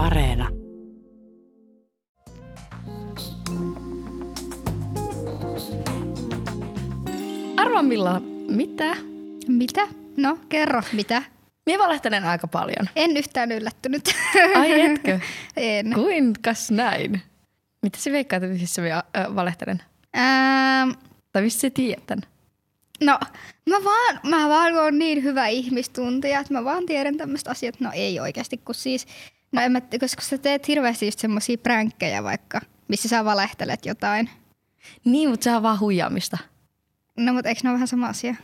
Areena. Arvaa Milla, mitä? Mitä? No, kerro, mitä? Minä valehtelen aika paljon. En yhtään yllättynyt. Ai etkö? en. Kuinkas näin? Mitä sä veikkaat, että missä minä valehtelen? Ähm, Tai missä sä tiedät tän? no, mä vaan, mä vaan oon niin hyvä ihmistuntija, että mä vaan tiedän tämmöistä asiat. No ei oikeasti, kun siis, no en mä, koska sä teet hirveästi just semmosia pränkkejä vaikka, missä sä valehtelet jotain. Niin, mutta se on vaan huijaamista. No, mutta eikö ne ole vähän sama asia?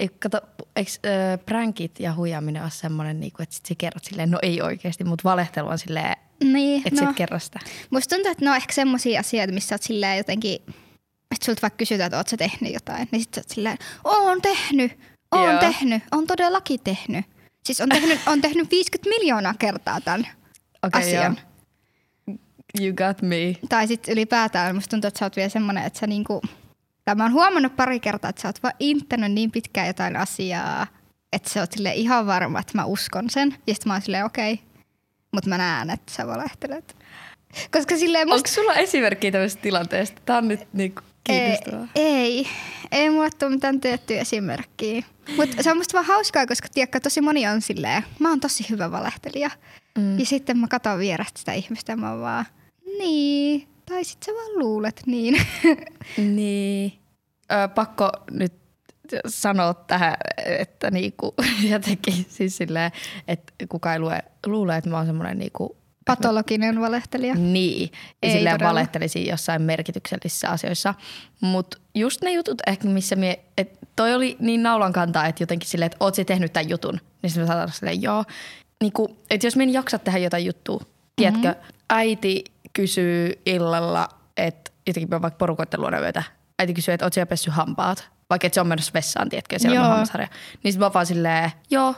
Ei, kato, eikö äh, prankit ja huijaaminen ole semmoinen, niin että sit sä kerrot silleen, no ei oikeasti, mutta valehtelu on silleen, Niin, että no. sä et kerro sitä. Musta tuntuu, että ne on ehkä semmosia asioita, missä oot silleen jotenkin, että sulta vaikka kysytään, että oot sä tehnyt jotain, niin sit sä oot silleen, oon tehnyt, oon Joo. tehnyt, on todellakin tehnyt. Siis on tehnyt, on tehnyt 50 miljoonaa kertaa tämän Okei, asian. joo. You got me. Tai sitten ylipäätään musta tuntuu, että sä oot vielä semmoinen, että sä niinku, tai mä oon huomannut pari kertaa, että sä oot vaan inttänyt niin pitkään jotain asiaa, että sä oot sille ihan varma, että mä uskon sen. Ja sitten mä oon silleen, okei, okay, mutta mä näen, että sä valehtelet. Koska silleen musta... Onko sulla esimerkkiä tämmöisestä tilanteesta? Tämä on nyt niinku kiinnostavaa. Ei, ei, ei mulla tule mitään tiettyä esimerkkiä. Mutta se on musta vaan hauskaa, koska tiedätkö, tosi moni on silleen, mä oon tosi hyvä valehtelija. Mm. Ja sitten mä katon vierestä sitä ihmistä ja mä oon vaan, niin, tai sit sä vaan luulet niin. Niin. Ö, pakko nyt sanoa tähän, että niinku, jotenkin siis silleen, että kuka ei lue, luule, että mä oon semmoinen niinku, Patologinen valehtelija. niin, Ei silleen todella. valehtelisin jossain merkityksellisissä asioissa. Mutta just ne jutut ehkä, missä mie, et toi oli niin naulan kantaa, että jotenkin silleen, että oot tehnyt tämän jutun, niin sitten mä saatan silleen, joo. Niinku, että jos mä en jaksa tehdä jotain juttua, tiedätkö, Mhm. äiti kysyy illalla, että jotenkin mä vaikka porukoitten luona yötä, äiti kysyy, että oot sä pessyt hampaat, vaikka et se on menossa vessaan, tiedätkö, siellä on Joo. hammasharja. Niin sitten mä vaan silleen, joo,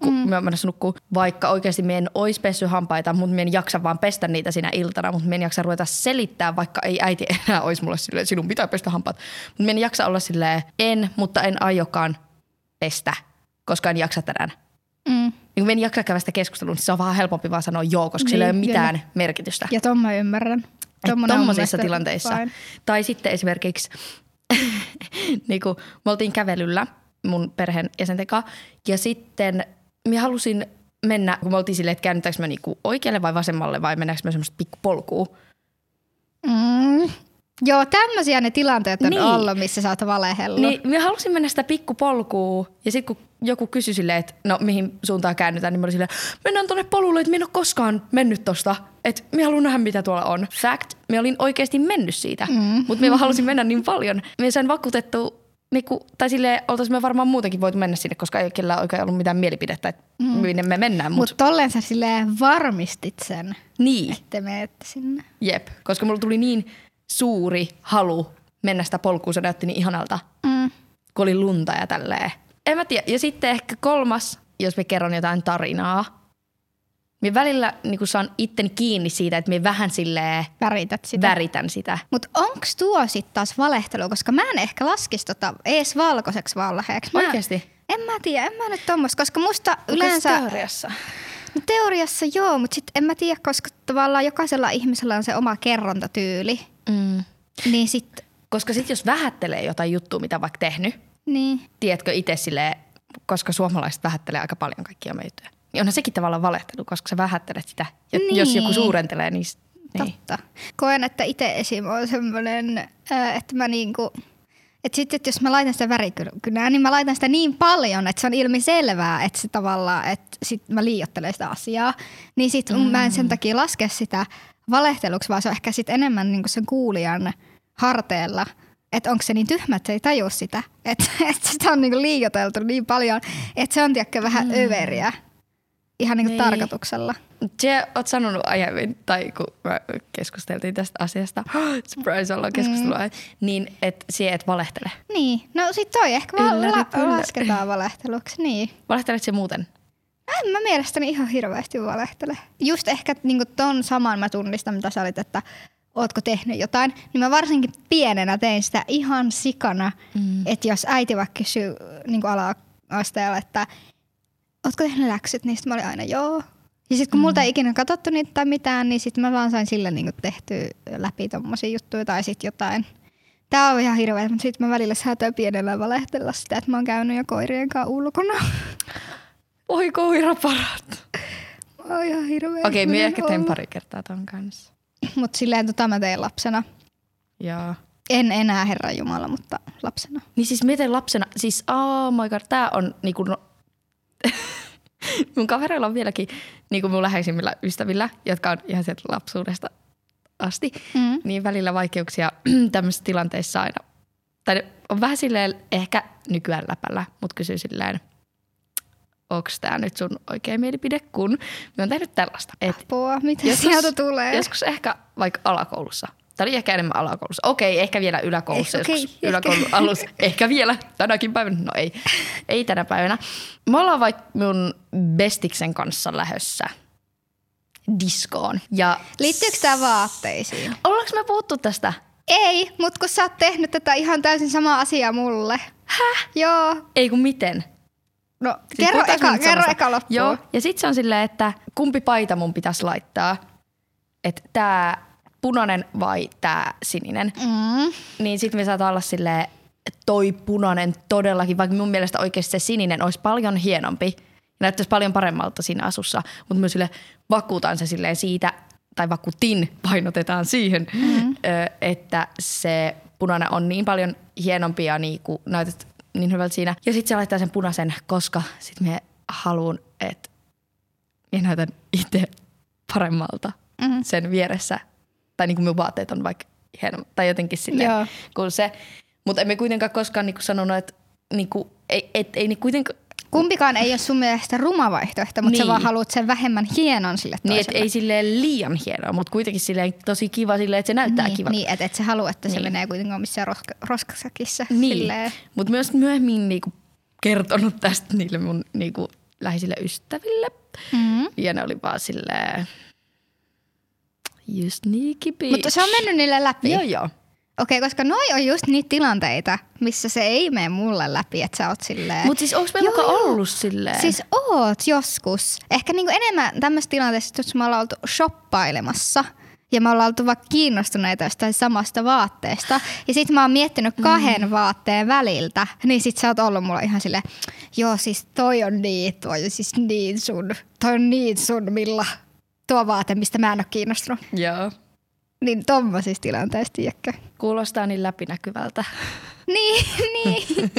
kun mm. mä nukkuu, vaikka oikeasti mä en ois pessy hampaita, mutta mä en jaksa vaan pestä niitä siinä iltana, mutta mä en jaksa ruveta selittää, vaikka ei äiti enää olisi mulle silleen, sinun pitää pestä hampaat. Mutta mä en jaksa olla silleen, en, mutta en aiokaan pestä, koska en jaksa tänään. Mm. Niin kun en jaksa käydä sitä keskustelua, niin se on vähän helpompi vaan sanoa joo, koska niin, sillä ei ole Niin, mitään merkitystä. Ja ton mä ymmärrän. Tuommoisissa tilanteissa. fine. Tai sitten esimerkiksi, niin kuin me oltiin kävelyllä mun perheen jäsenten kanssa, ja sitten mä halusin mennä, kun me oltiin silleen, että käännytäänkö me niinku oikealle vai vasemmalle vai mennäänkö me semmoista pikkupolkua. Mm. Joo, tämmöisiä ne tilanteet on Niin. niin. ollut, missä sä oot valehellut. Niin mä halusin mennä sitä pikkupolkua, ja sitten kun joku kysyi silleen, että no mihin suuntaan käännytään, niin mä olin silleen, mennään tonne polulle, että mä en ole koskaan mennyt tosta. Että mä haluan nähdä, mitä tuolla on. Fact, mä olin oikeasti mennyt siitä, mm. mutta mä vaan halusin mennä niin paljon. Mä sain vakuutettu, niinku, tai silleen oltaisiin me varmaan muutenkin voitu mennä sinne, koska ei kellään oikein ollut mitään mielipidettä, että mm. minne me mennään. Mutta Mutta tolleen sä silleen varmistit sen, niin, että menette sinne. jep, koska mulla tuli niin suuri halu mennä sitä polkua, se näytti niin ihanalta. Mm. kun oli lunta ja tälleen. En mä tiedä. Ja sitten ehkä kolmas, jos me kerron jotain tarinaa. Mä välillä niin saan itteni kiinni siitä, että mä vähän silleen Värität sitä. väritän sitä. Mutta onks tuo sitten taas valehtelu? Koska mä en ehkä laskisi tota ees valkoiseksi valheeksi. Mä, Oikeesti? En mä tiedä, en mä nyt tommoista, koska musta Yleensä... yleensä... Teoriassa. No teoriassa joo, mutta sitten en mä tiedä, koska tavallaan jokaisella ihmisellä on se oma kerrontatyyli. Mm. Niin sit, Koska sitten jos vähättelee jotain juttua, mitä on vaikka tehnyt, niin. tiedätkö itse silleen, koska suomalaiset vähättelee aika paljon kaikkia juttuja. Niin onhan sekin tavallaan valehtelu, koska sä vähättelet sitä. Ja Niin. jos joku suurentelee, niin... niin. Totta. Koen, että itse esim. on semmoinen, äh, että mä niinku, että sitten että jos mä laitan sitä värikynää, niin mä laitan sitä niin paljon, että se on ilmi selvää, että se tavallaan, että sit mä liiottelen sitä asiaa. Niin sit mm. mä en sen takia laske sitä valehteluksi, vaan se on ehkä sit enemmän niinku sen kuulijan harteella. Että onko se niin tyhmä, että se ei tajua sitä. Että et sitä on niinku liioteltu niin paljon, että se on tiedäkö vähän mm. överiä. Ihan niinku Niin. tarkoituksella. Se oot sanonut aiemmin, tai kun me keskusteltiin tästä asiasta, surprise ollaan keskustelua, mm. niin että se et valehtele. Niin, no sit toi ehkä vaan la- lasketaan valehteluksi, niin. Valehtelet se muuten? En mä mielestäni ihan hirveästi valehtele. Just ehkä niinku ton saman mä tunnistan, mitä sä olit, että ootko tehnyt jotain. Niin mä varsinkin pienenä tein sitä ihan sikana, mm. että jos äiti vaikka kysyy niin ala-asteella, että ootko tehnyt läksyt, niin sit mä olin aina joo. Ja sitten kun multa ei ikinä katsottu niitä tai mitään, niin sitten mä vaan sain sillä niinku tehty läpi tommosia juttuja tai sitten jotain. Tää on ihan hirveä, mutta sitten mä välillä saatoin pienellä valehtella sitä, että mä oon käynyt jo koirien kanssa ulkona. Oi koira parat. Mä oon ihan hirveä. Okei, okay, mä ehkä tein pari kertaa ton kanssa. Mutta silleen tota mä tein lapsena. Joo. En enää Herra Jumala, mutta lapsena. Niin siis miten lapsena, siis oh my god, tää on niinku, no, mun kavereilla on vieläkin niinku mun läheisimmillä ystävillä, jotka on ihan sieltä lapsuudesta asti, Mm. niin välillä vaikeuksia tämmöisissä tilanteissa aina. Tai on vähän silleen ehkä nykyään läpällä, mutta kysyy silleen, onko tämä nyt sun oikea mielipide, kun mä oon tehnyt tällaista. Et Apua, mitä Joskus- sieltä tulee? Joskus ehkä vaikka alakoulussa. Tämä oli ehkä enemmän alakoulussa. Okei, ehkä vielä yläkoulussa. Eh, joskus ehkä. yläkoulun alussa. Ehkä vielä tänäkin päivänä. No ei, ei tänä päivänä. Me ollaan vaikka mun bestiksen kanssa lähössä diskoon. Ja Liittyykö tämä vaatteisiin? ollaanko me puhuttu tästä? Ei, mutta kun sä oot tehnyt tätä ihan täysin samaa asiaa mulle. Häh? Joo. Ei kun miten? No, Siis kerro, eka, kerro eka loppuun. Joo, ja sitten se on silleen, että kumpi paita mun pitäisi laittaa. Että tämä punainen vai tämä sininen. Mm. Niin sitten me saattaa olla silleen, toi punainen todellakin, vaikka mun mielestä oikeasti se sininen olisi paljon hienompi näyttäisi paljon paremmalta siinä asussa, mutta myös sille vakuutan se silleen siitä, tai vakuutin, painotetaan siihen, mm-hmm. että se punainen on niin paljon hienompi ja niin kuin näytät niin hyvältä siinä. Ja sitten se laittaa sen punaisen, koska sitten me haluan, että minä näytän itse paremmalta Mhm. sen vieressä. Tai niin kuin minun vaatteet on vaikka hieno, tai jotenkin silleen Joo. kuin se. Mutta emme kuitenkaan koskaan niin kuin sanonut, että niin kuin, ei, et, ei niin kuitenkaan, Kumpikaan ei ole sun mielestä ruma vaihtoehto, mutta niin. sä Niin. vaan haluat sen vähemmän hienon sille niin että toiselle. ei silleen liian hienoa, mutta kuitenkin silleen tosi kiva silleen, että se näyttää niin, kivalta. Niin, että et sä halua, että se Niin. menee kuitenkaan missään roska, roskasakissa. Niin, mutta myös myöhemmin niinku kertonut tästä niille mun niinku läheisille ystäville. Mm. Ja ne oli vaan silleen, you sneaky bitch. Mutta se on mennyt niille läpi. Joo, joo. Okei, koska noi on just niitä tilanteita, missä se ei mene mulle läpi, että sä oot silleen... Mutta siis onko Joo, mukaan joo. ollut silleen? Siis oot joskus. Ehkä niinku enemmän tämmöisessä tilanteessa, jos me ollaan oltu shoppailemassa ja me ollaan oltu vaikka kiinnostuneita jostain samasta vaatteesta. Ja sit mä oon miettinyt kahden mm. vaatteen väliltä, niin sit sä oot ollut mulla ihan silleen, joo siis toi on niin, toi on siis niin sun, toi on niin sun Milla, tuo vaate, mistä mä en ole kiinnostunut. Joo. Niin tommosissa tilanteissa, tiedätkö? Kuulostaa niin läpinäkyvältä. Niin, niin.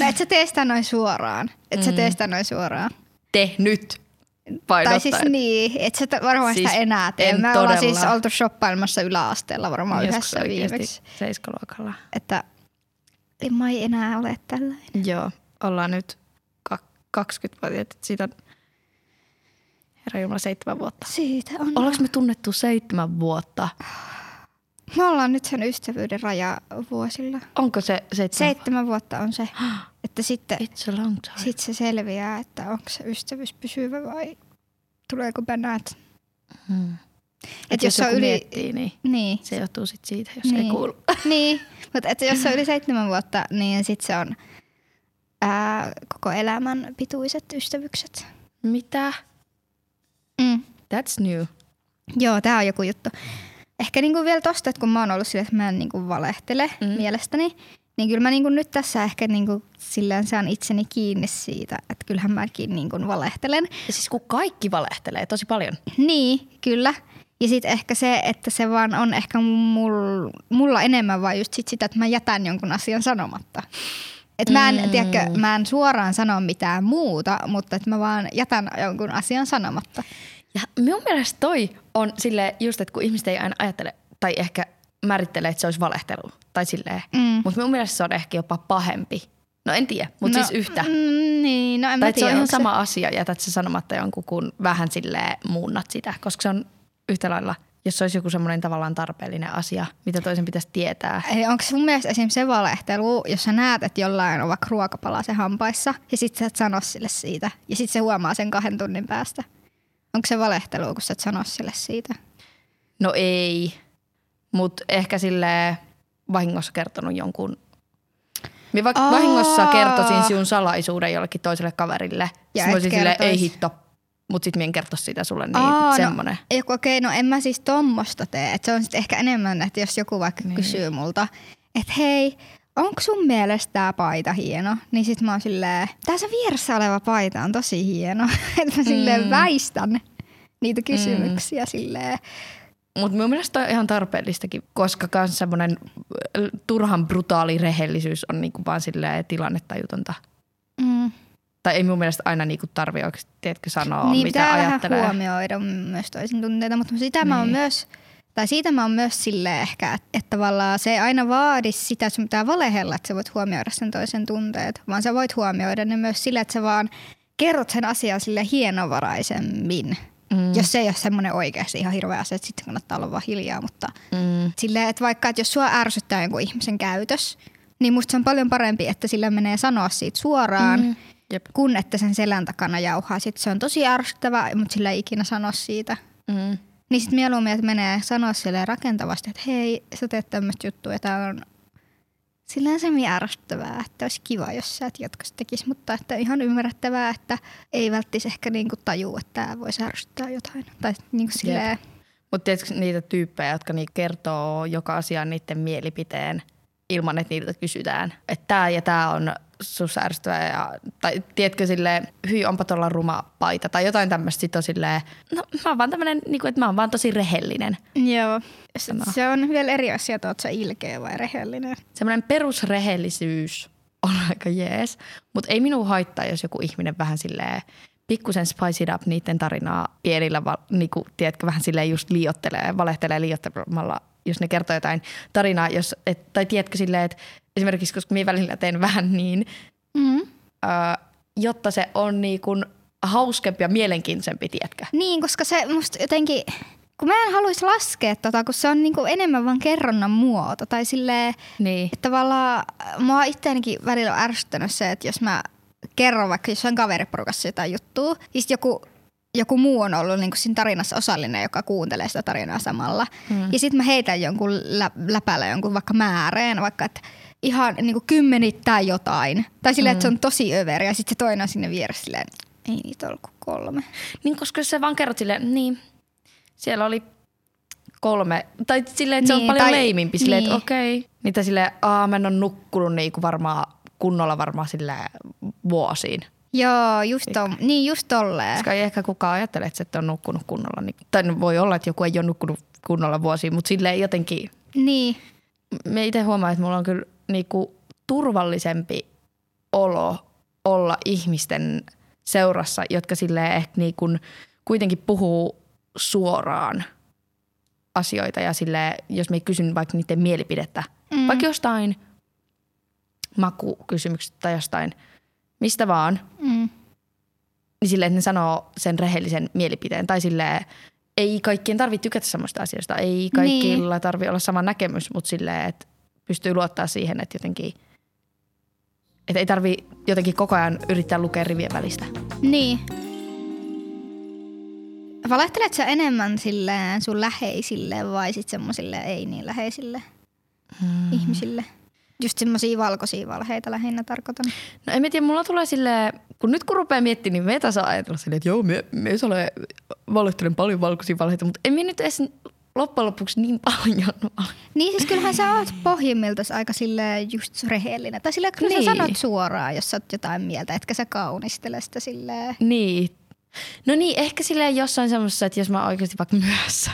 No et sä tee sitä noin suoraan. Et sä tee sitä noin suoraan. Te nyt painottaa. Tai siis niin, et sä varmaan Siis sitä enää tee. en Me ollaan siis todella. oltu shoppailemassa yläasteella varmaan Joskus yhdessä viimeksi. seiskaluokalla. Että en mä ei enää ole tällainen. Joo, ollaan nyt ka- 20-vuotiaat. että Siitä on herra Jumala seitsemän vuotta. Siitä on. Ollaanko me tunnettu seitsemän vuotta? Me ollaan nyt sen ystävyyden raja vuosilla. Onko se seitsemän? Seitsemän vuotta on se. Että sitten It's a long time. sit se selviää, että onko se ystävyys pysyvä vai tuleeko bännät. Hmm. Et jos se on yli... miettii, niin Niin. se johtuu sit siitä, jos ei Niin. kuulu. niin, mutta että jos se on yli seitsemän vuotta, niin sitten se on ää, koko elämän pituiset ystävykset. Mitä? Mm. That's new. Joo, tämä on joku juttu. Ehkä niinku vielä tosta, että kun mä oon ollut silleen, että mä en niinku valehtele Mm. mielestäni, niin kyllä mä niinku nyt tässä ehkä niinku silleen saan itseni kiinni siitä, että kyllähän mäkin niinku valehtelen. Ja siis kun kaikki valehtelee tosi paljon. Niin, kyllä. Ja sitten ehkä se, että se vaan on ehkä mul, mulla enemmän vaan just sit sitä, että mä jätän jonkun asian sanomatta. Et mä en, Mm. tiedätkö, mä en suoraan sano mitään muuta, mutta että mä vaan jätän jonkun asian sanomatta. Ja minun mielestä toi on sille just, että kun ihmiset ei aina ajattele tai ehkä määrittelee, että se olisi valehtelu tai silleen. Mm. Mutta minun mielestä se on ehkä jopa pahempi. No en tiedä, mutta No, siis yhtä. Mm, niin, no en tai että se on tiedä, ihan onko sama asia, jätät se sanomatta jonkun, kun vähän silleen muunnat sitä. Koska se on yhtä lailla, jos se olisi joku semmoinen tavallaan tarpeellinen asia, mitä toisen pitäisi tietää. Eli onko mun mielestä esimerkiksi se valehtelu, jos sä näet, että jollain on vaikka ruokapala se hampaissa ja sit sä et sano sille siitä ja sit se huomaa sen kahden tunnin päästä. Onko se valehtelu, kun sä et sano sille siitä? No ei, mutta ehkä sille vahingossa kertonut jonkun. Minä vahingossa kertoisin sinun salaisuuden jollekin toiselle kaverille. Ja olisin silleen, ei hitto, mutta sitten en kertoisi sitä sulle, niin Aa, semmoinen. No, okei, no en mä siis tommosta tee. Et se on sitten ehkä enemmän, että jos joku vaikka Niin. kysyy multa, että hei, onko sun mielestä tää paita hieno? Niin sit mä oon silleen, tässä vieressä oleva paita on tosi hieno. että mä silleen Mm. väistän niitä kysymyksiä silleen. Mutta mun mielestä on ihan tarpeellistakin, koska myös semmoinen turhan brutaali rehellisyys on niinku vaan silleen tilannetajutonta. Tai ei mun mielestä aina niinku tarvi oikeasti, tiedätkö, sanoa, niin mitä pitää ajattelee. vähän huomioida myös toisin tunteita, mutta sitä mä oon Niin. myös, tai siitä mä oon myös silleen ehkä, että, että tavallaan se ei aina vaadi sitä, että sun pitää valehella, että sä voit huomioida sen toisen tunteet, vaan sä voit huomioida ne myös sille, että sä vaan kerrot sen asian sille hienovaraisemmin. Mm. Jos se ei ole semmoinen oikeasti ihan hirveä asia, että sitten kannattaa olla vaan hiljaa, mutta Mm. silleen, että vaikka että jos sua ärsyttää jonkun ihmisen käytös, niin musta se on paljon parempi, että sillä menee sanoa siitä suoraan, Mm. Jep. kun että sen selän takana jauhaa. Sitten se on tosi ärsyttävää, mutta sillä ei ikinä sano siitä. Mm. Niin sitten mieluummin, että menee sanoa sille rakentavasti, että hei, sä teet tämmöistä juttua ja tää on silleen semi ärsyttävää, että olisi kiva, jos sä et jatkossa tekisi, mutta että ihan ymmärrettävää, että ei välttis ehkä niinku tajuu, että tämä voisi ärsyttää jotain. Tai niinku silleen, Mutta tiedätkö niitä tyyppejä, jotka niinku kertoo joka asiaan niiden mielipiteen ilman, että niiltä kysytään, että tämä ja tämä on sussa ärsyttävää. Ja, tai tiedätkö silleen, hyi onpa tuolla ruma paita tai jotain tämmöistä. Sitten on silleen, no mä oon vaan tämmönen, niinku, että mä oon vaan tosi rehellinen. joo. Se, Sano. se on vielä eri asia, että oot sä ilkeä vai rehellinen. Semmoinen perusrehellisyys on aika jees, mutta ei minua haittaa, jos joku ihminen vähän silleen pikkusen spice it up niiden tarinaa pienillä, niinku, tiedätkö, vähän silleen just liiottelee, valehtelee liiottelemalla, jos ne kertoo jotain tarinaa, jos, et, tai tiedätkö silleen, että esimerkiksi koska minä välillä teen vähän niin, Mm. ö, jotta se on niin kuin hauskempi ja mielenkiintoisempi, tiedätkö? Niin, koska se musta jotenkin, kun mä en haluaisi laskea tota, kun se on niinku enemmän vaan kerronnan muoto. Tai silleen, Niin. että tavallaan mua itseänikin välillä on ärsyttänyt se, että jos mä kerron vaikka jossain kaveriporukassa jotain juttua, niin sit joku, joku muu on ollut niinku siinä tarinassa osallinen, joka kuuntelee sitä tarinaa samalla. Mm. Ja sitten mä heitän jonkun lä- läpällä jonkun vaikka määreen, vaikka että ihan niinku kymmenittää jotain. Tai silleen, että se on tosi överi ja sitten se toinen on sinne vieressä silleen, ei niitä ollut kuin kolme. Niin, koska sä vaan kerrot silleen, niin, siellä oli kolme, tai silleen, että se on Niin, paljon tai- leimimpi, silleen, että niin. okei. Niitä silleen, aa, mä en ole nukkunut niinku varmaan kunnolla varmaan silleen vuosiin. Joo, just, on, niin just tolleen. Koska ei ehkä kukaan ajattele, että et ole nukkunut kunnolla. Niin, tai no voi olla, että joku ei ole nukkunut kunnolla vuosiin, mutta silleen jotenkin, Niin, me itse huomaan, että mulla on kyllä niinku turvallisempi olo olla ihmisten seurassa, jotka silleen ehkä niinku kuitenkin puhuu suoraan asioita ja sille jos me kysyn vaikka niiden mielipidettä, mm. vaikka jostain makukysymyksestä tai jostain, mistä vaan, mm, niin silleen, että ne sanoo sen rehellisen mielipiteen. Tai silleen, ei kaikkien tarvitse tykätä samasta asiasta, ei kaikilla niin. tarvitse olla sama näkemys, mutta silleen, että pystyy luottaa siihen, että jotenkin, että ei tarvi jotenkin koko ajan yrittää lukea rivien välistä. niin. Valehtelet sä enemmän silleen sun läheisille vai sit semmosille ei niin läheisille mm. ihmisille? Just semmosia valkoisia valheita lähinnä tarkoitan. No en mä tiedä, mulla tulee silleen, kun nyt kun rupeaa miettimään, niin me taas ajatella silleen, että joo, me, me ole, valehtelen paljon valkoisia valheita, mutta en mä nyt edes loppujen lopuksi niin paljon. Niin siis kyllähän sä oot pohjimmiltaan aika silleen just rehellinen. Tai silleen kyllä niin. Niin. sä sanot suoraan, jos sä oot jotain mieltä, etkä sä kaunistele sitä silleen. Niin. No niin, ehkä silleen jossain semmoisessa, että jos mä oon oikeasti vaikka myöhässä,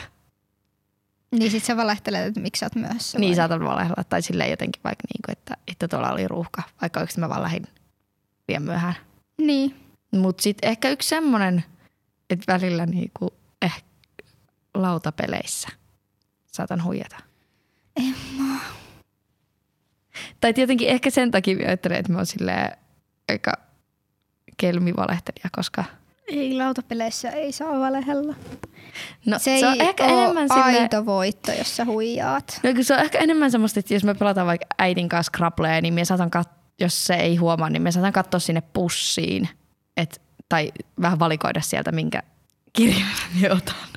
Niin sit sä valehtelet, että miksi sä oot myöhässä. niin vai? saatan valehella. Tai silleen jotenkin vaikka niin kuin, että, että tuolla oli ruuhka, vaikka oikeasti mä vaan lähdin liian myöhään. Niin. Mutta sitten ehkä yksi semmoinen, että välillä niinku ehkä lautapeleissä saatan huijata. Emma. Tai tietenkin ehkä sen takia ajattelen, että mä oon silleen aika kelmivalehtelija, koska Ei lautapeleissä ei saa valehella. no, Se, se, ei on ehkä oo enemmän aito voitto, jos sä huijaat. No, se on ehkä enemmän semmoista, että jos me pelataan vaikka äidin kanssa Scrabblea, niin me saatan kat- jos se ei huomaa, niin me saatan katsoa sinne pussiin. Et, tai vähän valikoida sieltä, minkä kirjan me otan.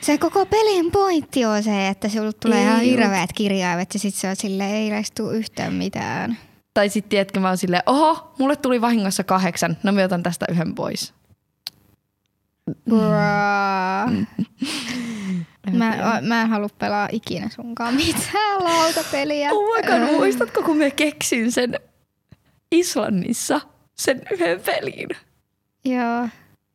Se koko pelin pointti on se, että sulle tulee Ei ihan hirveät kirjaimet ja sit se on silleen, ei näistä tuu yhtään mitään. Tai sitten tiedätkö, mä oon silleen, oho, mulle tuli vahingossa kahdeksan, no mä otan tästä yhden pois. Bruh. Mä, mä en halua pelaa ikinä sunkaan mitään lautapeliä. Oh my god, muistatko kun mä keksin sen Islannissa, sen yhden pelin? Joo.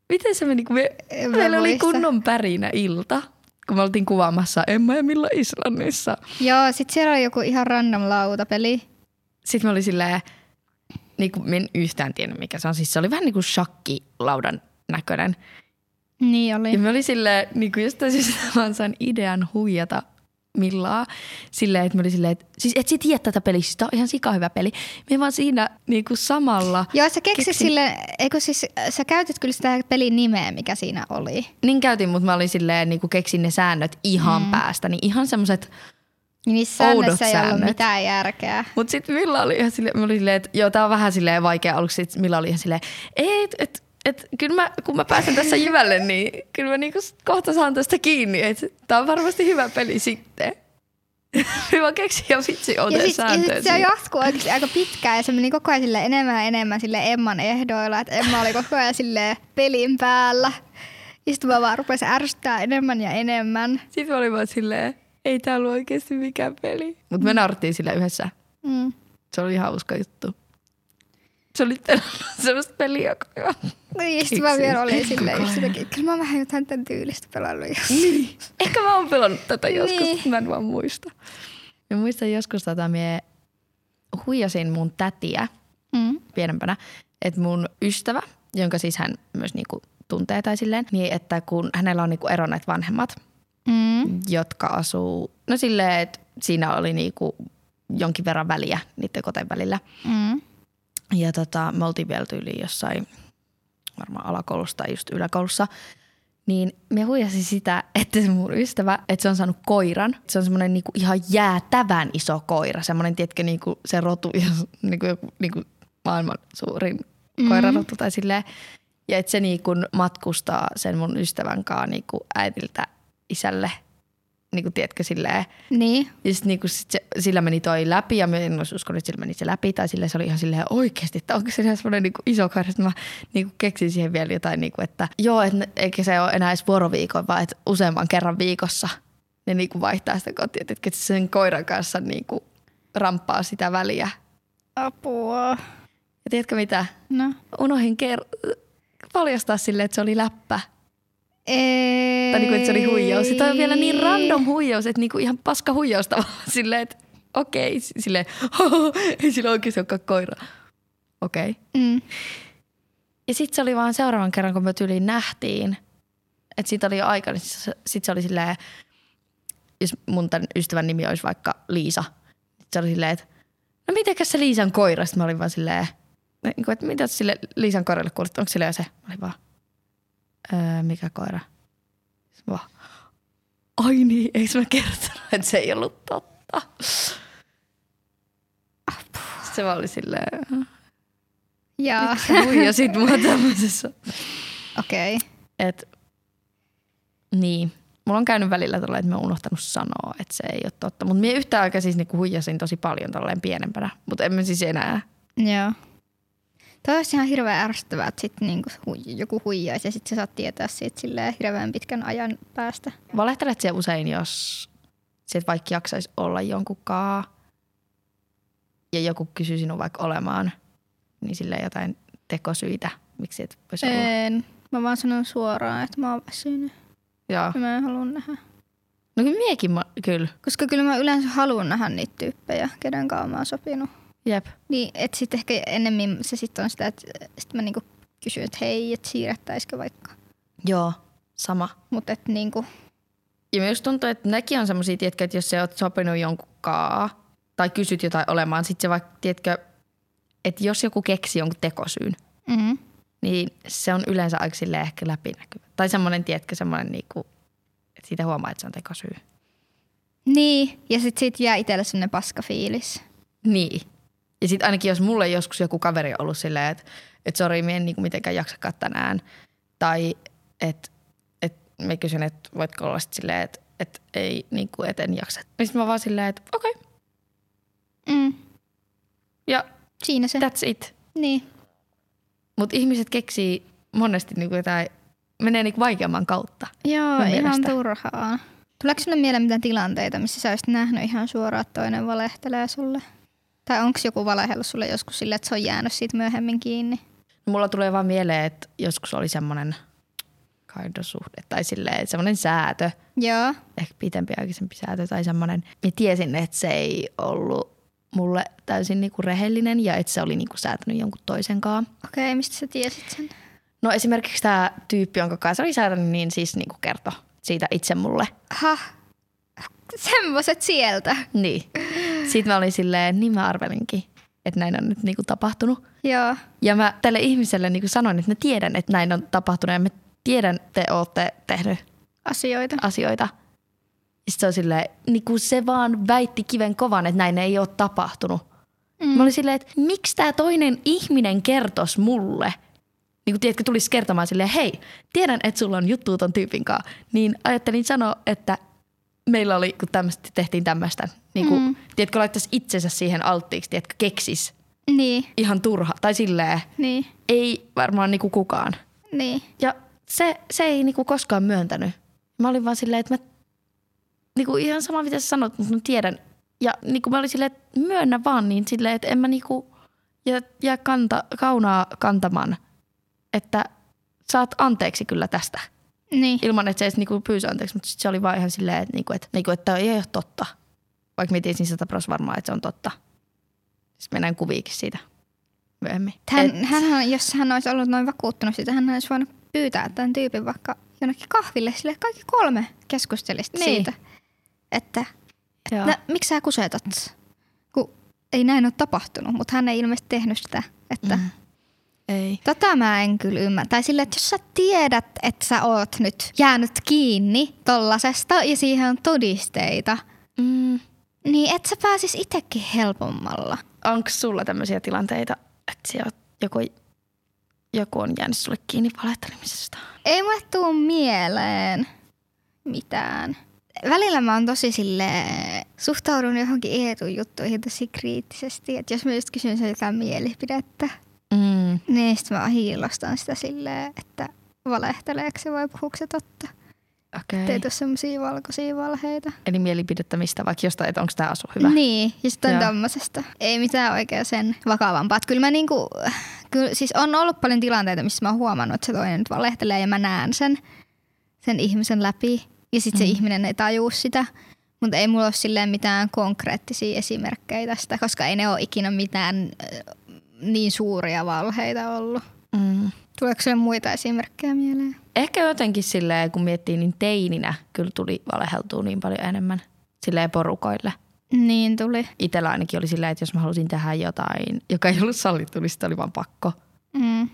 Miten se meni, kun me, En meillä oli muista. kunnon pärinä ilta, kun me oltiin kuvaamassa Emma ja Milla Islannissa. Joo, sit siellä oli joku ihan random lautapeli. Sitten me oli silleen, niin kuin, en yhtään tiennyt mikä se on. Siis se oli vähän niin kuin shakkilaudan näköinen. Niin oli. Ja me oli silleen, niin kuin jostain syystä vaan sain idean huijata Millaa. Silleen, että me oli silleen, että siis et sä tiedä tätä pelistä, tämä on ihan sika hyvä peli. Me vaan siinä niin kuin samalla. Joo, sä keksit Keksin- sille, eikö siis, sä käytit kyllä sitä pelin nimeä, mikä siinä oli. Niin käytin, mutta mä olin silleen, niin kuin keksin ne säännöt ihan mm. päästä. Niin ihan semmoiset, Niin niissä säännöissä ei ollut mitään järkeä. mutta sitten Milla oli ihan silleen, mä olin silleen, että joo, tää on vähän silleen vaikea aluksi. Sit Milla oli ihan silleen, ei, et, et, et, kyllä mä, kun mä pääsen tässä jyvälle, niin kyllä mä niinku kohta saan tästä kiinni. Että tää on varmasti hyvä peli sitten. Hyvä keksiä ja vitsi Ja siis, ja sit se jatkuu oikeasti aika pitkään ja se meni koko ajan sille enemmän ja enemmän sille Emman ehdoilla. Että Emma oli koko ajan sille pelin päällä. Ja sitten mä vaan rupesin ärsyttää enemmän ja enemmän. Sitten mä olin vaan silleen, ei tää ollut oikeasti mikään peli. Mutta me naurattiin sillä yhdessä. Mm. Se oli hauska juttu. Se oli sellaista peliä, joka... Niin, sitten mä vielä olin silleen Koko just jotenkin, kyllä mä oon vähän jotain tämän tyylistä pelannut jo. Niin. Ehkä mä oon pelannut tätä joskus, Niin. niin. mä en vaan muista. Mä muistan joskus tota, mie huijasin mun tätiä Mm. pienempänä, että mun ystävä, jonka siis hän myös niinku tuntee tai silleen, niin että kun hänellä on niinku eronneet vanhemmat, Mm. jotka asuu, no silleen, että siinä oli niinku jonkin verran väliä niiden kotien välillä. Mm. Ja tota, me oltiin vielä tyyliin jossain varmaan alakoulussa tai just yläkoulussa. Niin me huijasin sitä, että se mun ystävä, että se on saanut koiran. Se on semmoinen niinku ihan jäätävän iso koira. Semmoinen, tiedätkö, niinku se rotu, jos- niinku, niinku maailman suurin mm. koirarotu tai silleen. Ja että se niinku matkustaa sen mun ystävän kanssa niinku äidiltä isälle. Niinku, tiedätkö, silleen. Niin. Ja sit niinku sit se, sillä meni toi läpi ja mä en olisi uskonut, että sillä meni se läpi. Tai sille se oli ihan silleen oikeasti, että onko se ihan semmoinen niinku iso koira. Sitten mä niinku keksin siihen vielä jotain, niinku, että joo, että ne- eikä se ole enää edes vuoroviikon, vaan että useamman kerran viikossa ne niinku vaihtaa sitä kotia. Että se sen koiran kanssa niinku ramppaa sitä väliä. Apua. Ja tiedätkö mitä? No. Unohin ker- paljastaa sille, että se oli läppä. Ei. Tai niinku, että se oli huijaus. Ja toi on vielä niin random huijaus, että niinku ihan paska huijaus tavallaan silleen, että okei, s- silleen, ei sillä oikeasti olekaan koira. Okei. Okay. Mm. Ja sitten se oli vaan seuraavan kerran, kun me tyyliin nähtiin, että siitä oli jo aika, niin sitten sit se oli silleen, jos mun tämän ystävän nimi olisi vaikka Liisa, sit se oli silleen, että no mitenkäs se Liisan koira? Sitten mä olin vaan silleen, niin kuin, että mitä sille Liisan koiralle kuulit, onko sille jo se? Mä olin vaan, öö, mikä koira? Sitten mä vaan, ai niin, eikö mä kertonut, että se ei ollut totta? Se vaan oli silleen, Ja, sä huijasit mua tämmöisessä. okei. Okay. Et, niin. Mulla on käynyt välillä tällä, että mä oon unohtanut sanoa, että se ei ole totta. Mutta minä yhtä aikaa siis niinku huijasin tosi paljon tolleen pienempänä. Mutta emme siis enää. Joo. Toi olisi ihan hirveän ärsyttävää, että sit niinku hui, joku huijaisi ja sitten sä saat tietää siitä silleen hirveän pitkän ajan päästä. Valehtelet se usein, jos se et vaikka jaksaisi olla jonkunkaan ja joku kysyy sinun vaikka olemaan, niin sille jotain tekosyitä, miksi et voisi olla. En. Mä vaan sanon suoraan, että mä oon väsynyt Joo. ja mä en halua nähdä. No kyllä miekin, mä, kyllä. Koska kyllä mä yleensä haluan nähdä niitä tyyppejä, kenen kanssa mä oon sopinut. Jep. Niin, että sitten ehkä ennemmin se sitten on sitä, että sit mä niinku kysyn, että hei, että siirrettäisikö vaikka. Joo, sama. Mutta että niinku, Ja myös tuntuu, että nekin on semmoisia, tiedätkö, että jos sä oot sopinut jonkun kaa tai kysyt jotain olemaan, sit se vaikka, tiedätkö, että jos joku keksi jonkun tekosyyn, mm, niin se on yleensä aika silleen ehkä läpinäkyvä. Tai semmoinen, tiedätkö, semmoinen niinku, että siitä huomaa, että se on tekosyy. niin, ja sitten siitä jää itselle sellainen paska fiilis. Niin. Ja sitten ainakin jos mulle joskus joku kaveri on ollut silleen, että et sori, mä en niinku mitenkään jaksakaan tänään. Tai että et, mä kysyn, että voitko olla sit silleen, että et ei niinku, et en jaksa. Niin sit mä vaan silleen, että okei. Okay. Mm, Ja siinä se. that's it. Niin. Mutta ihmiset keksii monesti niinku jotain menee niinku vaikeamman kautta. Joo, ihan mielestä. turhaa. Tuleeko sinulle mieleen mitään tilanteita, missä sä olisit nähnyt ihan suoraan, että toinen valehtelee sulle? Tai onko joku valehellut sulle joskus sille, että se on jäänyt siitä myöhemmin kiinni? Mulla tulee vaan mieleen, että joskus oli semmoinen kaidosuhde tai silleen, semmoinen säätö, Joo. ehkä pitempi aikaisempi säätö tai semmoinen. Mä tiesin, että se ei ollut mulle täysin niinku rehellinen ja että se oli niinku säätänyt jonkun toisen kanssa. Okei, mistä sä tiesit sen? No esimerkiksi tämä tyyppi, jonka kanssa oli säätänyt, niin siis niinku kertoi siitä itse mulle. Ha, semmoset sieltä. Niin. Sitten mä olin silleen, niin mä arvelinkin, että näin on nyt niinku tapahtunut. Joo. Ja mä tälle ihmiselle niinku sanoin, että mä tiedän, että näin on tapahtunut ja mä tiedän, että te ootte tehnyt Asioita. asioita. Sitten se on silleen, niin kuin se vaan väitti kiven kovan, että näin ei ole tapahtunut. Mm. Mä olin silleen, että miksi tämä toinen ihminen kertos mulle? Niin kuin tiedätkö, tulisi kertomaan silleen, hei, tiedän, että sulla on juttu ton tyypin kanssa. Niin ajattelin sanoa, että meillä oli, kun tämmöstä, tehtiin tämmöistä. Niin kuin, mm. tiedätkö, laittaisi itsensä siihen alttiiksi, tiedätkö, keksis. Niin, Ihan turha. Tai silleen, niin, ei varmaan niin kuin kukaan. niin. Ja se, se ei niinku koskaan myöntänyt. Mä olin vaan silleen, että mä niinku ihan sama mitä sä sanot, mutta mä tiedän. Ja niinku mä olin silleen, että myönnä vaan niin silleen, että en mä niinku jää, jää kanta, kaunaa kantamaan, että saat anteeksi kyllä tästä. Niin. Ilman, että se edes niinku pyysi anteeksi, mutta sit se oli vaan ihan silleen, että, niinku, että, niinku, että ei ole totta. Vaikka mä tiesin sata pros varmaan, että se on totta. Siis mennään kuviikin siitä myöhemmin. Hän, Et- hänhän, jos hän olisi ollut noin vakuuttunut siitä, hän olisi voinut pyytää tämän tyypin vaikka jonnekin kahville, sille kaikki kolme keskustelista Niin. siitä, että Joo. no, miksi sä kusetat, kun ei näin ole tapahtunut, mutta hän ei ilmeisesti tehnyt sitä, että mm. Ei. Tota mä en kyllä ymmärrä. Tai sille, että jos sä tiedät, että sä oot nyt jäänyt kiinni tollasesta ja siihen on todisteita, Mm. niin et sä pääsis itsekin helpommalla. Onko sulla tämmöisiä tilanteita, että siellä joku, joku on jäänyt sulle kiinni valehtelemisesta? Ei mulle tuu mieleen mitään. Välillä mä oon tosi sille suhtaudun johonkin Eetun juttuihin tosi kriittisesti. Että jos mä just kysyn sen jotain mielipidettä, Mm. niin sit mä hiilostan sitä silleen, että valehteleeko se vai puhuuko se totta. Okei. Teet ole semmosia valkoisia valheita. Eli mielipidettä mistä, vaikka jostain, että onko tämä asu hyvä? Niin, sitten Joo. tämmöisestä. Ei mitään oikein sen vakavampaa. Kyllä mä niinku, kyllä, siis on ollut paljon tilanteita, missä mä oon huomannut, että se toinen nyt valehtelee ja mä näen sen, sen ihmisen läpi. Ja sitten mm. se ihminen ei tajuu sitä. Mutta ei mulla ole silleen mitään konkreettisia esimerkkejä tästä, koska ei ne ole ikinä mitään niin suuria valheita ollut. Mm. Tuleeko sinulle muita esimerkkejä mieleen? Ehkä jotenkin silleen, kun miettii, niin teininä kyllä tuli valeheltua niin paljon enemmän silleen porukoille. Niin tuli. Itellä ainakin oli silleen, että jos mä halusin tehdä jotain, joka ei ollut sallittu, niin sitten oli vaan pakko Mm.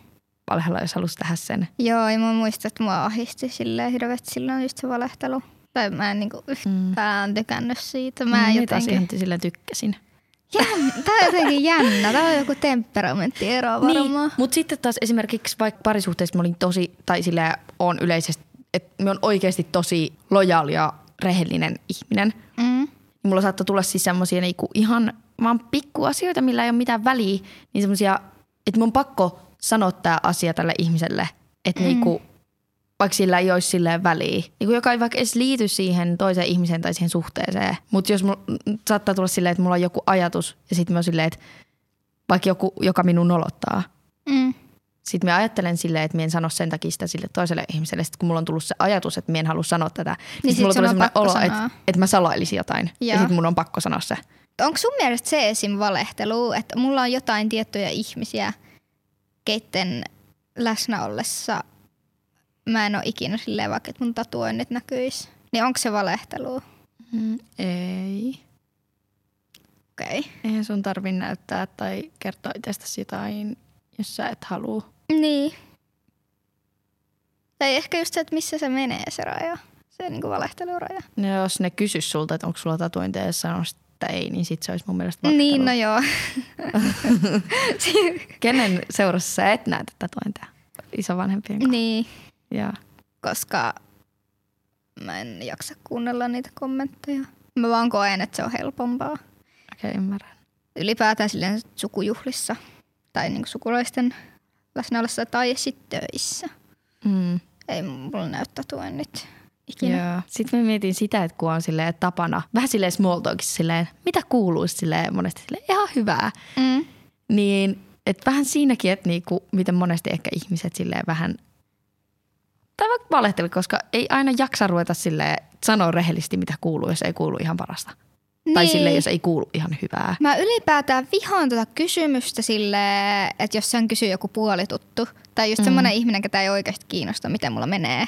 valehella, jos halusi tehdä sen. Joo, ja mä muistan, että mua ahisti silleen hirveästi silloin just se valehtelu. Tai mä en niinku yhtään tykännyt siitä. Mä mm, taas jotenkin... silleen tykkäsin. Tää on jotenkin jännä. Tää on joku temperamenttieero varmaan. Niin, mutta sitten taas esimerkiksi vaikka parisuhteessa mä olin tosi, tai silleen on yleisesti, että mä oon oikeasti tosi lojaali ja rehellinen ihminen. Mm. Mulla saattaa tulla siis semmosia niinku ihan vaan pikkuasioita, millä ei ole mitään väliä, niin semmosia, että mun on pakko sanoa tämä asia tälle ihmiselle, että mm. niinku, vaikka sillä ei olisi silleen väliä, niinku, joka ei vaikka edes liity siihen toiseen ihmiseen tai siihen suhteeseen. Mutta jos mulla, saattaa tulla silleen, että mulla on joku ajatus ja sitten mä oon silleen, että vaikka joku, joka minun nolottaa, Mm. sitten mä ajattelen silleen, että mä en sano sen takia sitä sille toiselle ihmiselle. Sitten kun mulla on tullut se ajatus, että mä en halua sanoa tätä, niin, Niin sit mulla tulee on sellainen olo, että, että mä salailisin jotain. Ja, ja Joo. sitten mun on pakko sanoa se. Onko sun mielestä se esim. valehtelu, että mulla on jotain tiettyjä ihmisiä, keitten läsnä ollessa mä en ole ikinä silleen vaikka, että mun tatuoinnit näkyis. Niin onko se valehtelu? Mm, ei. Okei. Okay. Eihän sun tarvi näyttää tai kertoa itsestäsi jotain, jos sä et halua. Niin. Tai ehkä just se, että missä se menee se raja. Se niinku valehteluraja. No jos ne kysys sulta, että onko sulla tatuointeja ja sanoisit, että ei, niin sit se olisi mun mielestä Niin, no valehtelua. joo. Kenen seurassa sä et näe tatuointeja? Isovanhempien kanssa. niin, Ja. koska mä en jaksa kuunnella niitä kommentteja. Mä vaan koen, että se on helpompaa. Okei, okay, ymmärrän. Ylipäätään silleen sukujuhlissa tai niinku sukulaisten läsnä ollessa tai sitten töissä. Mm. Ei mulla näy tatuoinnit ikinä. Joo. Sitten mä mietin sitä, että kun on silleen tapana, vähän silleen small talkissa silleen, mitä kuuluu silleen monesti silleen, ihan hyvää. Mm. Niin, että vähän siinäkin, että niinku, miten monesti ehkä ihmiset silleen vähän, tai vaikka valehteli, koska ei aina jaksa ruveta silleen sanoa rehellisesti, mitä kuuluu, jos ei kuulu ihan parasta. Niin. Tai silleen, jos ei kuulu ihan hyvää. Mä ylipäätään vihaan tuota kysymystä sille, että jos sen kysyy joku puolituttu, tai just mm. semmoinen ihminen, ketä ei oikeasti kiinnosta, miten mulla menee,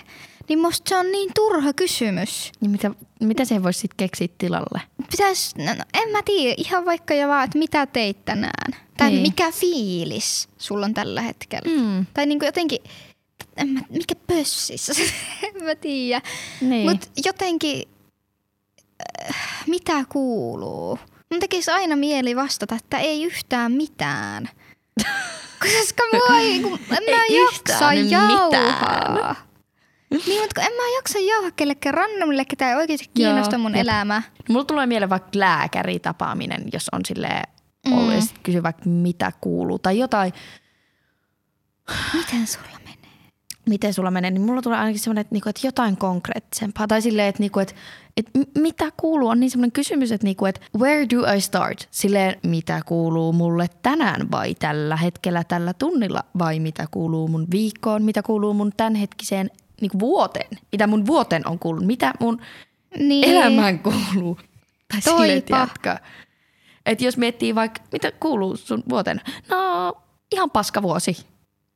niin musta se on niin turha kysymys. Niin mitä, mitä se voisi sitten keksiä tilalle? Pitäis, no, no, en mä tiedä, ihan vaikka jo vaan, että mitä teit tänään. Tai Niin. mikä fiilis sulla on tällä hetkellä. Mm. Tai niinku jotenkin, en mä, mikä pössissä, en mä tiedä. Niin. Mutta jotenkin, äh, mitä kuuluu? Mun tekisi aina mieli vastata, että ei yhtään mitään. Koska mua ei, kun en mä Ei jaksa jauhaa. mitään. Niin, mutta en mä jaksa jauhaa kellekään randomille, ketä ei oikeasti kiinnosta Joo, mun jep. elämä. Mulla tulee mieleen vaikka lääkäritapaaminen, jos on sille ollut Mm. ja sitten kysyy vaikka mitä kuuluu tai jotain, Miten sulla? Miten sulla menee, niin mulla tulee ainakin semmoinen, että, niinku, että jotain konkreettisempaa. Tai silleen, että, niinku, että, että mitä kuuluu, on niin semmoinen kysymys, että, niinku, että where do I start? Silleen, mitä kuuluu mulle tänään vai tällä hetkellä, tällä tunnilla vai mitä kuuluu mun viikkoon, mitä kuuluu mun tämänhetkiseen niinku, vuoteen, mitä mun vuoteen on kuulunut, mitä mun Niin. elämään kuuluu. Tai silleen. Että jos miettii vaikka, mitä kuuluu sun vuoteen, no ihan paska vuosi.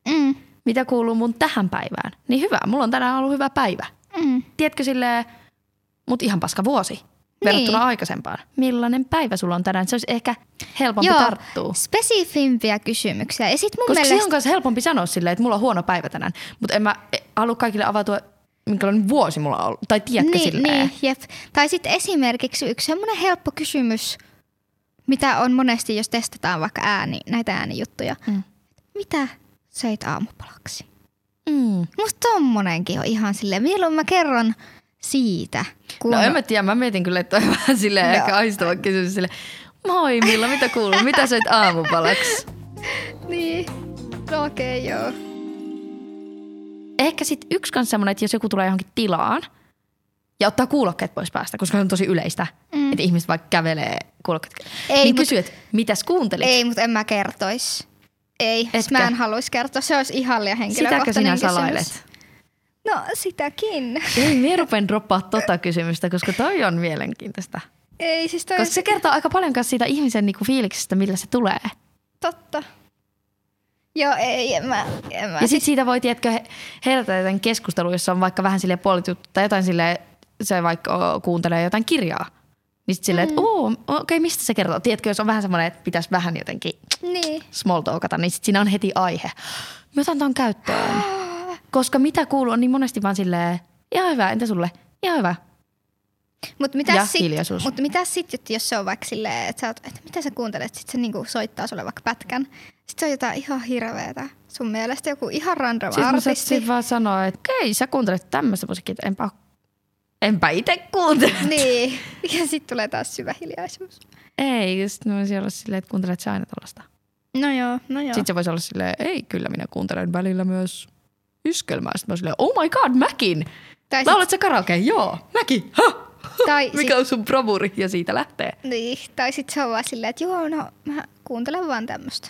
Mm, Mitä kuuluu mun tähän päivään? Niin hyvä, mulla on tänään ollut hyvä päivä. mm. Tiedätkö silleen, mut ihan paska vuosi verrattuna Niin. aikaisempaan. Millainen päivä sulla on tänään? Se olisi ehkä helpompi Joo, tarttua. spesifimpiä kysymyksiä. Ja sit mun Koska mielestä... se on myös helpompi sanoa silleen, että mulla on huono päivä tänään. Mutta en mä halua kaikille avautua, minkälainen vuosi mulla on ollut. Tai tiedätkö niin, silleen? niin, jep. Tai sitten esimerkiksi yksi semmoinen helppo kysymys, mitä on monesti, jos testataan vaikka ääni, näitä äänijuttuja. Mm. Mitä söit aamupalaksi? Mm. Musta tommonenkin on ihan silleen, mieluummin mä kerron siitä. Kun... No en mä tiedä, mä mietin kyllä, että on vähän silleen No. ehkä aistava kysymys silleen, moi Milla, mitä kuuluu? Mitä söit aamupalaksi? Niin, no okei okay, joo. Ehkä sitten yksi kanssa semmoinen, että jos joku tulee johonkin tilaan ja ottaa kuulokkeet pois päästä, koska se on tosi yleistä, mm. että ihmiset vaikka kävelee kuulokkeet. Ei, niin mut- kysyy, että mitäs kuuntelit? Ei, mutta en mä kertois. Ei, Etkö? mä en haluaisi kertoa. Se olisi ihan liian Sitäkö henkilökohtainen sinä kysymys. salailet? No sitäkin. Ei, minä rupean droppaa tota kysymystä, koska toi on mielenkiintoista. Ei, siis toi Koska se kertoo aika paljon myös siitä ihmisen niinku fiiliksestä, millä se tulee. totta. Joo, ei, en mä, en mä. Ja sitten siitä voi, tiedätkö, he- herätä jotain keskustelua, jossa on vaikka vähän sille puolituttu tai jotain sille, se vaikka kuuntelee jotain kirjaa. Niin sitten silleen, että oo, okei, okay, mistä se kertoo? Tiedätkö, jos on vähän semmoinen, että pitäisi vähän jotenkin Niin. small talkata, niin sit siinä on heti aihe. Mä otan ton käyttöön. Koska mitä kuuluu on niin monesti vaan silleen, ihan hyvä, entä sulle? Ihan hyvä. Mutta Ja mitä sit, hiljaisuus. mut mitä sit, että jos se on vaikka silleen, että, oot, että mitä sä kuuntelet, sit se niinku soittaa sulle vaikka pätkän. Sitten se on jotain ihan hirveetä. Sun mielestä joku ihan random Sitten mä artisti. sit vaan sanoa, että okei, sä kuuntelet tämmöistä musiikkia, että enpä, enpä itse kuuntele. Niin. Ja sitten tulee taas syvä hiljaisuus. Ei, sitten mä voisin olla silleen, että kuuntelet sä aina tollasta. No joo, no joo. Sitten se voisi olla silleen, ei, kyllä minä kuuntelen välillä myös iskelmää. Sitten mä silleen, oh my god, mäkin. tai Laulat sä karaoke? Joo, mäkin. Ha! Tai Mikä on sun bravuri? Ja siitä lähtee. Niin, tai sitten se on vaan silleen, että joo, no mä kuuntelen vaan tämmöistä.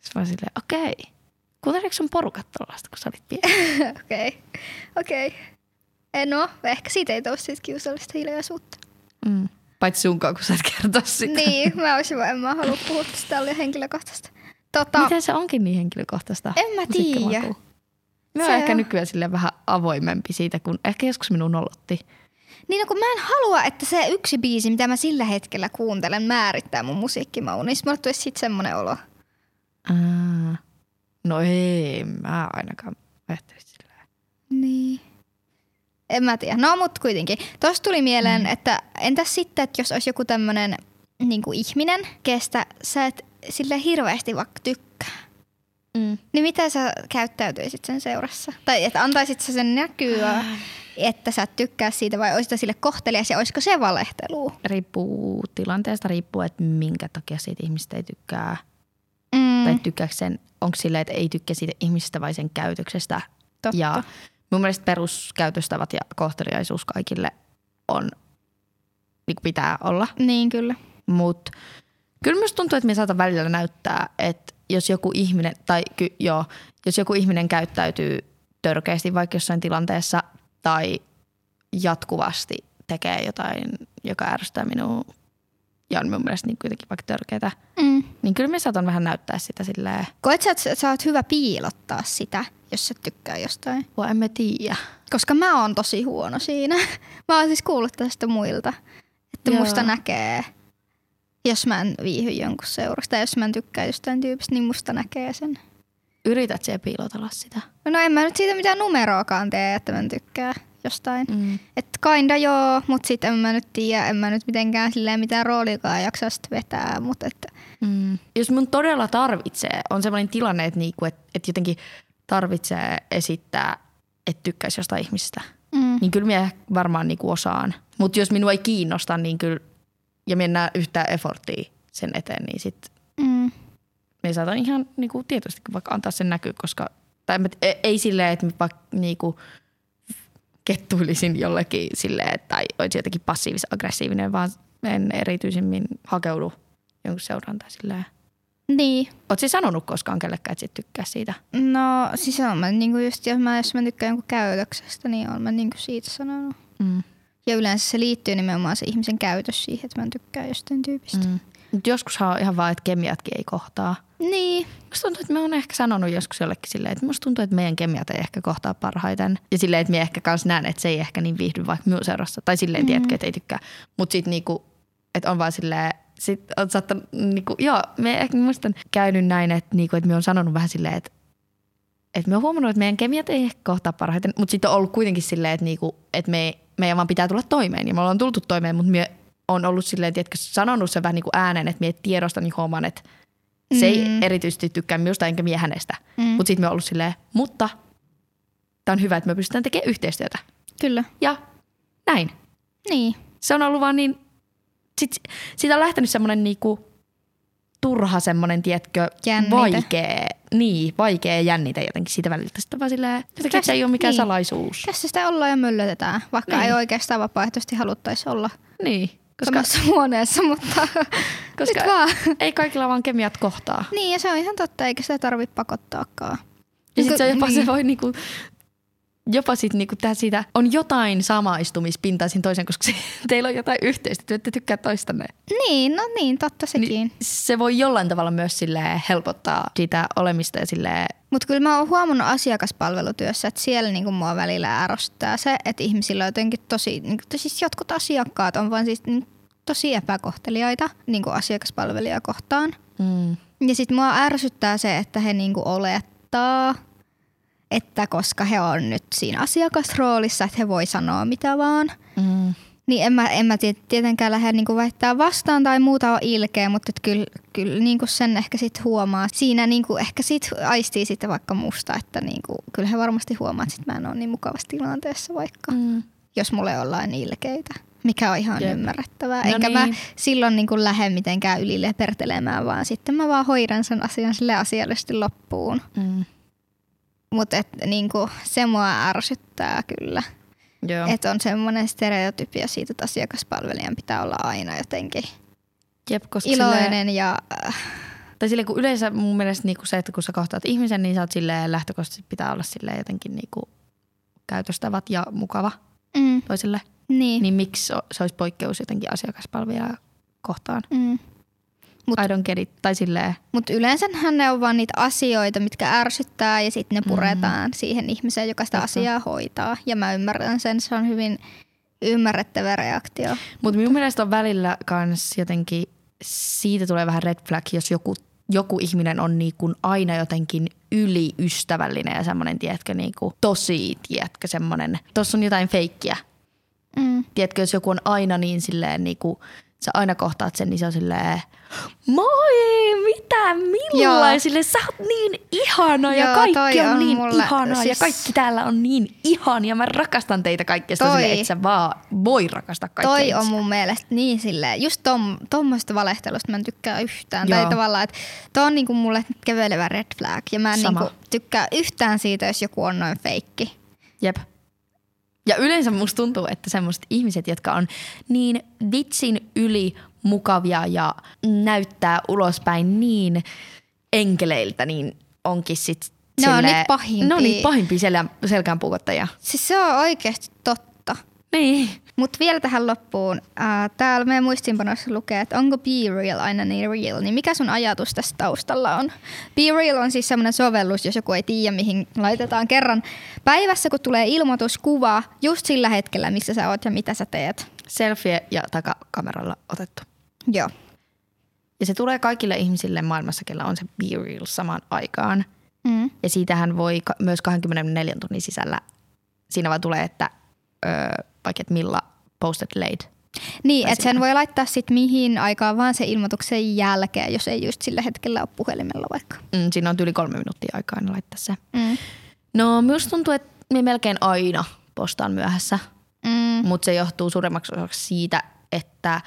Sitten oon silleen, okei. Kuunteleeko sun porukat tollasta, kun sä olit pieni? Okei, okei. Eh, No, ehkä siitä ei tule siitä kiusallista hiljaisuutta. Mm. Paitsi sunkaan, kun sä et kertoa sitä. Niin, mä olisin vaan, en mä halua puhua tää oli henkilökohtaista. Tota, Miten se onkin niin henkilökohtaista? En mä tiedä. Mä oon ehkä on. nykyään sille vähän avoimempi siitä, kun ehkä joskus minun nolotti. niin no, kun mä en halua, että se yksi biisi, mitä mä sillä hetkellä kuuntelen, määrittää mun musiikkimaun, niin mulle tulisi sit semmonen olo. Aa. No ei, mä ainakaan ajattelisin silleen. Niin. En mä tiedä. No mut kuitenkin. Tuossa tuli mieleen, mm. että entäs sitten, että jos olisi joku tämmönen niin ihminen, kestä sä et sille hirveästi vaikka tykkää. Mm. Niin miten sä käyttäytyisit sen seurassa? Tai että antaisit sä sen näkyä, että sä et tykkää siitä vai olisit sille kohtelias ja olisiko se valehtelu? Riippuu tilanteesta, riippuu, että minkä takia siitä ihmistä ei tykkää. Mm, Tai tykkääkö sen, onko silleen, että ei tykkää siitä ihmisestä vai sen käytöksestä. Totta. Ja mun mielestä peruskäytöstavat ja kohteliaisuus kaikille on, niin pitää olla. Niin kyllä. Mutta kyllä myös tuntuu, että me saatan välillä näyttää, että jos joku ihminen, tai ky, joo, jos joku ihminen käyttäytyy törkeästi vaikka jossain tilanteessa tai jatkuvasti tekee jotain, joka ärsyttää minua ja on mun mielestä niin kuitenkin vaikka törkeätä, Mm. niin kyllä me saatan vähän näyttää sitä silleen, Koet sä, että sä oot hyvä piilottaa sitä, jos sä tykkää jostain? voi emme tiedä. Koska mä oon tosi huono siinä. Mä oon siis kuullut tästä muilta, että Joo. musta näkee, jos mä en viihy jonkun seurasta tai jos mä en tykkää jostain tyypistä, niin musta näkee sen. Yrität siellä piilotella sitä. No en mä nyt siitä mitään numeroakaan tee, että mä en tykkää jostain. Mm. Että kinda joo, mutta sitten en mä nyt tiedä, en mä nyt mitenkään silleen mitään roolikaan jaksa sit vetää, mutta että Mm. Jos mun todella tarvitsee, on sellainen tilanne, että, niinku, että, että jotenkin tarvitsee esittää, että tykkäisi jostain ihmisestä, mm, niin kyllä minä varmaan niinku osaan. Mutta jos minua ei kiinnosta, niin kyllä, ja minä yhtään efforttia sen eteen, niin sitten mm, me saatan ihan niinku, tietysti vaikka antaa sen näkyä, koska tai en mä- ei, ei silleen, että vaikka niinku, kettuilisin jollekin silleen, tai olisi jotenkin passiivis-aggressiivinen, vaan en erityisemmin hakeudu jonkun seurantaan silleen. Niin. Oletko sanonut koskaan kellekään, että sit tykkää siitä? No siis on mä niinku just, jos mä, jos mä tykkään jonkun käytöksestä, niin on mä niinku siitä sanonut. Mm. Ja yleensä se liittyy nimenomaan se ihmisen käytös siihen, että mä en tykkää jostain tyypistä. Mm. Mut joskushan on ihan vaan, että kemiatkin ei kohtaa. Niin, Musta tuntuu, että mä oon ehkä sanonut joskus jollekin silleen, että musta tuntuu, että meidän kemiat ei ehkä kohtaa parhaiten. Ja silleen, että mä ehkä kans näen, että se ei ehkä niin viihdy vaikka minun seurassa. Tai silleen, mm. tiedätkö, että ei tykkää. Mutta sit niinku, että on vaan silleen, sit on saattanut, niinku, joo, me ehkä muistan käynyt näin, että, niinku, että me on sanonut vähän silleen, että että me on huomannut, että meidän kemiat ei ehkä kohtaa parhaiten, mutta sitten on ollut kuitenkin silleen, että, niinku, että me, meidän vaan pitää tulla toimeen. Ja me ollaan tultu toimeen, mutta me on ollut silleen, että sanonut sen vähän niin kuin ääneen, että me tiedostan niin huomaan, että se ei Mm. erityisesti tykkää minusta enkä mie hänestä. Mm. Mutta sitten me on ollut silleen, mutta tämä on hyvä, että me pystytään tekemään yhteistyötä. kyllä. Ja näin. Niin. Se on ollut vaan niin, sit, siitä on lähtenyt semmoinen niinku turha semmoinen, tietkö, Jännite. vaikea, niin, vaikea jännite jotenkin siitä väliltä. Sitten vaan silleen, jotenkin, se ei ole mikään Niin. salaisuus. Tässä sitä ollaan ja möllötetään, vaikka Niin. ei oikeastaan vapaaehtoisesti haluttaisi olla Niin, koska, samassa huoneessa, mutta koska vaan. ei kaikilla vaan kemiat kohtaa. Niin, ja se on ihan totta, eikä sitä tarvitse pakottaakaan. Ja sitten se, jopa, Niin. se voi niinku, jopa sit niinku tehdä siitä, on jotain samaistumispintaa siinä toisen, koska se, teillä on jotain yhteistä, että te tykkää toistanne. Niin, no niin, totta sekin. Niin se voi jollain tavalla myös silleen helpottaa sitä olemista ja silleen, Mutta kyllä mä oon huomannut asiakaspalvelutyössä, että siellä niinku mua välillä ärsyttää se, että ihmisillä on jotenkin tosi, niinku, siis jotkut asiakkaat on vaan siis niinku, tosi epäkohteliaita niinku asiakaspalvelijaa kohtaan. mm, Ja sitten mua ärsyttää se, että he niinku olettaa, että koska he on nyt siinä asiakasroolissa, että he voi sanoa mitä vaan. mm, Niin en mä, en mä tiet- tietenkään lähde niinku väittää vastaan tai muuta on ilkeä, mutta kyllä, kyllä niinku sen ehkä sit huomaa. Siinä niinku ehkä sit aistii sitten vaikka musta, että niinku, kyllä he varmasti huomaa, että sit mä en ole niin mukavassa tilanteessa vaikka, mm. jos mulle ollaan ilkeitä. Mikä on ihan Jep. ymmärrettävää. No Enkä mä niin. silloin niinku lähde mitenkään ylille pertelemään, vaan sitten mä vaan hoidan sen asian sille asiallisesti loppuun. Mm. Mutta niinku, se mua ärsyttää kyllä. Joo. Että on semmoinen stereotypia siitä, että asiakaspalvelijan pitää olla aina jotenkin Jep, koska Silleen, iloinen ja äh, tai silleen, kun yleensä mun mielestä niinku se, että kun sä kohtaat ihmisen, niin sä oot silleen lähtökohtaisesti pitää olla silleen jotenkin niinku käytöstävät ja mukava mm, toiselle. niin. Niin miksi se- se olisi poikkeus jotenkin asiakaspalvelijaa kohtaan? Mm. Mut- I don't get it. Tai silleen, Mutta yleensähän ne on vaan niitä asioita, mitkä ärsyttää ja sitten ne puretaan siihen ihmiseen, joka sitä Totta. asiaa hoitaa. Ja mä ymmärrän sen, se on hyvin ymmärrettävä reaktio. Mutta minun mielestä on välillä kans jotenkin, siitä tulee vähän red flag, jos joku, joku ihminen on niinku aina jotenkin yliystävällinen ja semmoinen, tiedätkö, niinku tosi, tiedätkö, semmoinen, tuossa on jotain feikkiä. Mm. Tiedätkö, jos joku on aina niin silleen niinku, sä aina kohtaat sen, niin se on silleen, moi, mitä, milloin? Silleen, sä oot niin ihana ja Joo, kaikki on, on niin mulle- ihanaa ja siis- kaikki täällä on niin ihania. Mä rakastan teitä kaikkia. Silleen, että sä vaan voi rakastaa kaikkia. Toi itseä. on mun mielestä niin silleen, just tom, tommoista valehtelusta mä en tykkää yhtään. Joo. Tai tavallaan, että toi on niinku mulle kävelevä red flag. Ja mä en Sama. niinku tykkää yhtään siitä, jos joku on noin feikki. Jep. Ja yleensä musta tuntuu, että semmoiset ihmiset, jotka on niin vitsin yli mukavia ja näyttää ulospäin niin enkeleiltä, niin onkin sit Ne on silleen- niitä pahimpia. Ne on niitä pahimpia selän, selkään puukottajia. Siis se on oikeasti totta. Niin. Mutta vielä tähän loppuun. Äh, täällä meidän muistiinpanoissa lukee, että onko Be Real aina niin real, niin mikä sun ajatus tässä taustalla on? Be Real on siis semmoinen sovellus, jos joku ei tiedä, mihin laitetaan kerran päivässä, kun tulee ilmoituskuva just sillä hetkellä, missä sä oot ja mitä sä teet. Selfie ja takakameralla otettu. Joo. Ja se tulee kaikille ihmisille maailmassa, kellä on se Be Real samaan aikaan. Mm. Ja siitähän voi myös 24 tunnin sisällä, siinä vaan tulee, että öö, vaikka että milla posted late. Niin, että sen voi laittaa sitten mihin aikaan vaan se ilmoituksen jälkeen, jos ei just sillä hetkellä ole puhelimella vaikka. Mm, siinä on yli kolme minuuttia aikaa aina laittaa se. Mm. No minusta tuntuu, että minä melkein aina postaan myöhässä, Mm. mutta se johtuu suuremmaksi osaksi siitä, että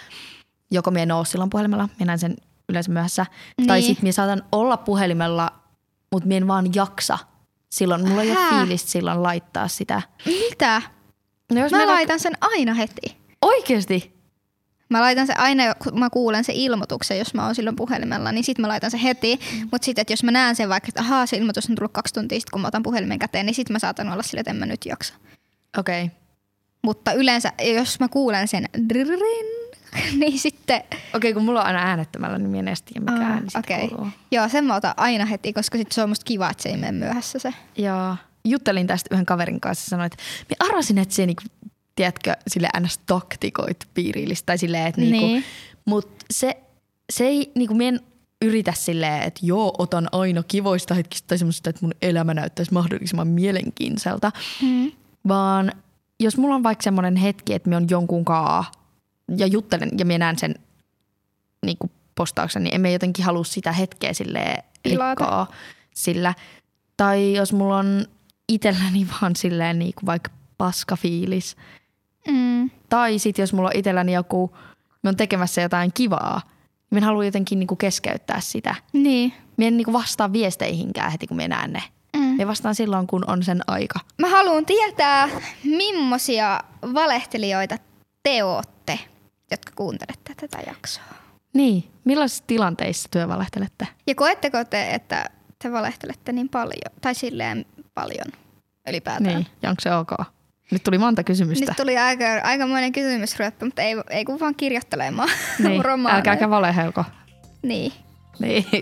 joko minä en ole silloin puhelimella, minä sen yleensä myöhässä, niin. tai Niin. sitten minä saatan olla puhelimella, mutta minä en vaan jaksa. Silloin mulla ei ole Hää? fiilistä silloin laittaa sitä. Mitä? No jos Mä laitan sen aina heti. Oikeesti? Mä laitan se aina, kun mä kuulen se ilmoituksen, jos mä oon silloin puhelimella, niin sit mä laitan se heti. Mm. Mutta sitten, että jos mä näen sen vaikka, että ahaa, se ilmoitus on tullut kaksi tuntia sitten, kun mä otan puhelimen käteen, niin sit mä saatan olla sille, että en mä nyt jaksa. Okei. Okay. Mutta yleensä, jos mä kuulen sen drrrrin, niin sitten, Okei, kun mulla on aina äänettömällä, niin minä en edes tiedä, mikä Aa, ääni sit okei. kuuluu. joo, sen mä otan aina heti, koska sit se on musta kiva, että se ei mene myöhässä se. Ja juttelin tästä yhden kaverin kanssa ja sanoin, että minä arvasin, että se niinku, tiedätkö, sille ns. taktikoit piirillistä tai silleen, että niinku, Niin. mutta se, se ei, niinku, minä en yritä silleen, että joo, otan aina kivoista hetkistä tai semmoista, että mun elämä näyttäisi mahdollisimman mielenkiintoiselta, Mm. vaan jos mulla on vaikka semmoinen hetki, että me on jonkun kaa ja juttelen ja minä näen sen niin kuin postauksen, niin emme jotenkin halua sitä hetkeä silleen rikkoa sillä. Tai jos mulla on itselläni vaan silleen niin kuin vaikka paskafiilis. Mm. Tai sitten jos mulla on itselläni joku, me on tekemässä jotain kivaa, niin minä haluan jotenkin niin kuin keskeyttää sitä. Niin. Minä en niin kuin vastaa viesteihinkään heti, kun minä näen ne. Mm. Minä vastaan silloin, kun on sen aika. Mä haluan tietää, millaisia valehtelijoita te ootte, jotka kuuntelette tätä jaksoa. Niin, millaisissa tilanteissa työ valehtelette? Ja koetteko te, että te valehtelette niin paljon, tai silleen paljon ylipäätään? Niin, ja onko se ok? Nyt tuli monta kysymystä. Nyt tuli aika, aikamoinen kysymysryöppy, mutta ei, ei kun vaan kirjoittelemaan niin, romaaneja. älkääkä valehelko. Niin. Niin.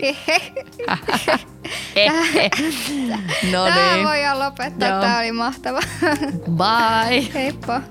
no Tämä niin. voidaan lopettaa. Joo. Tämä oli mahtava. Bye. Heippa.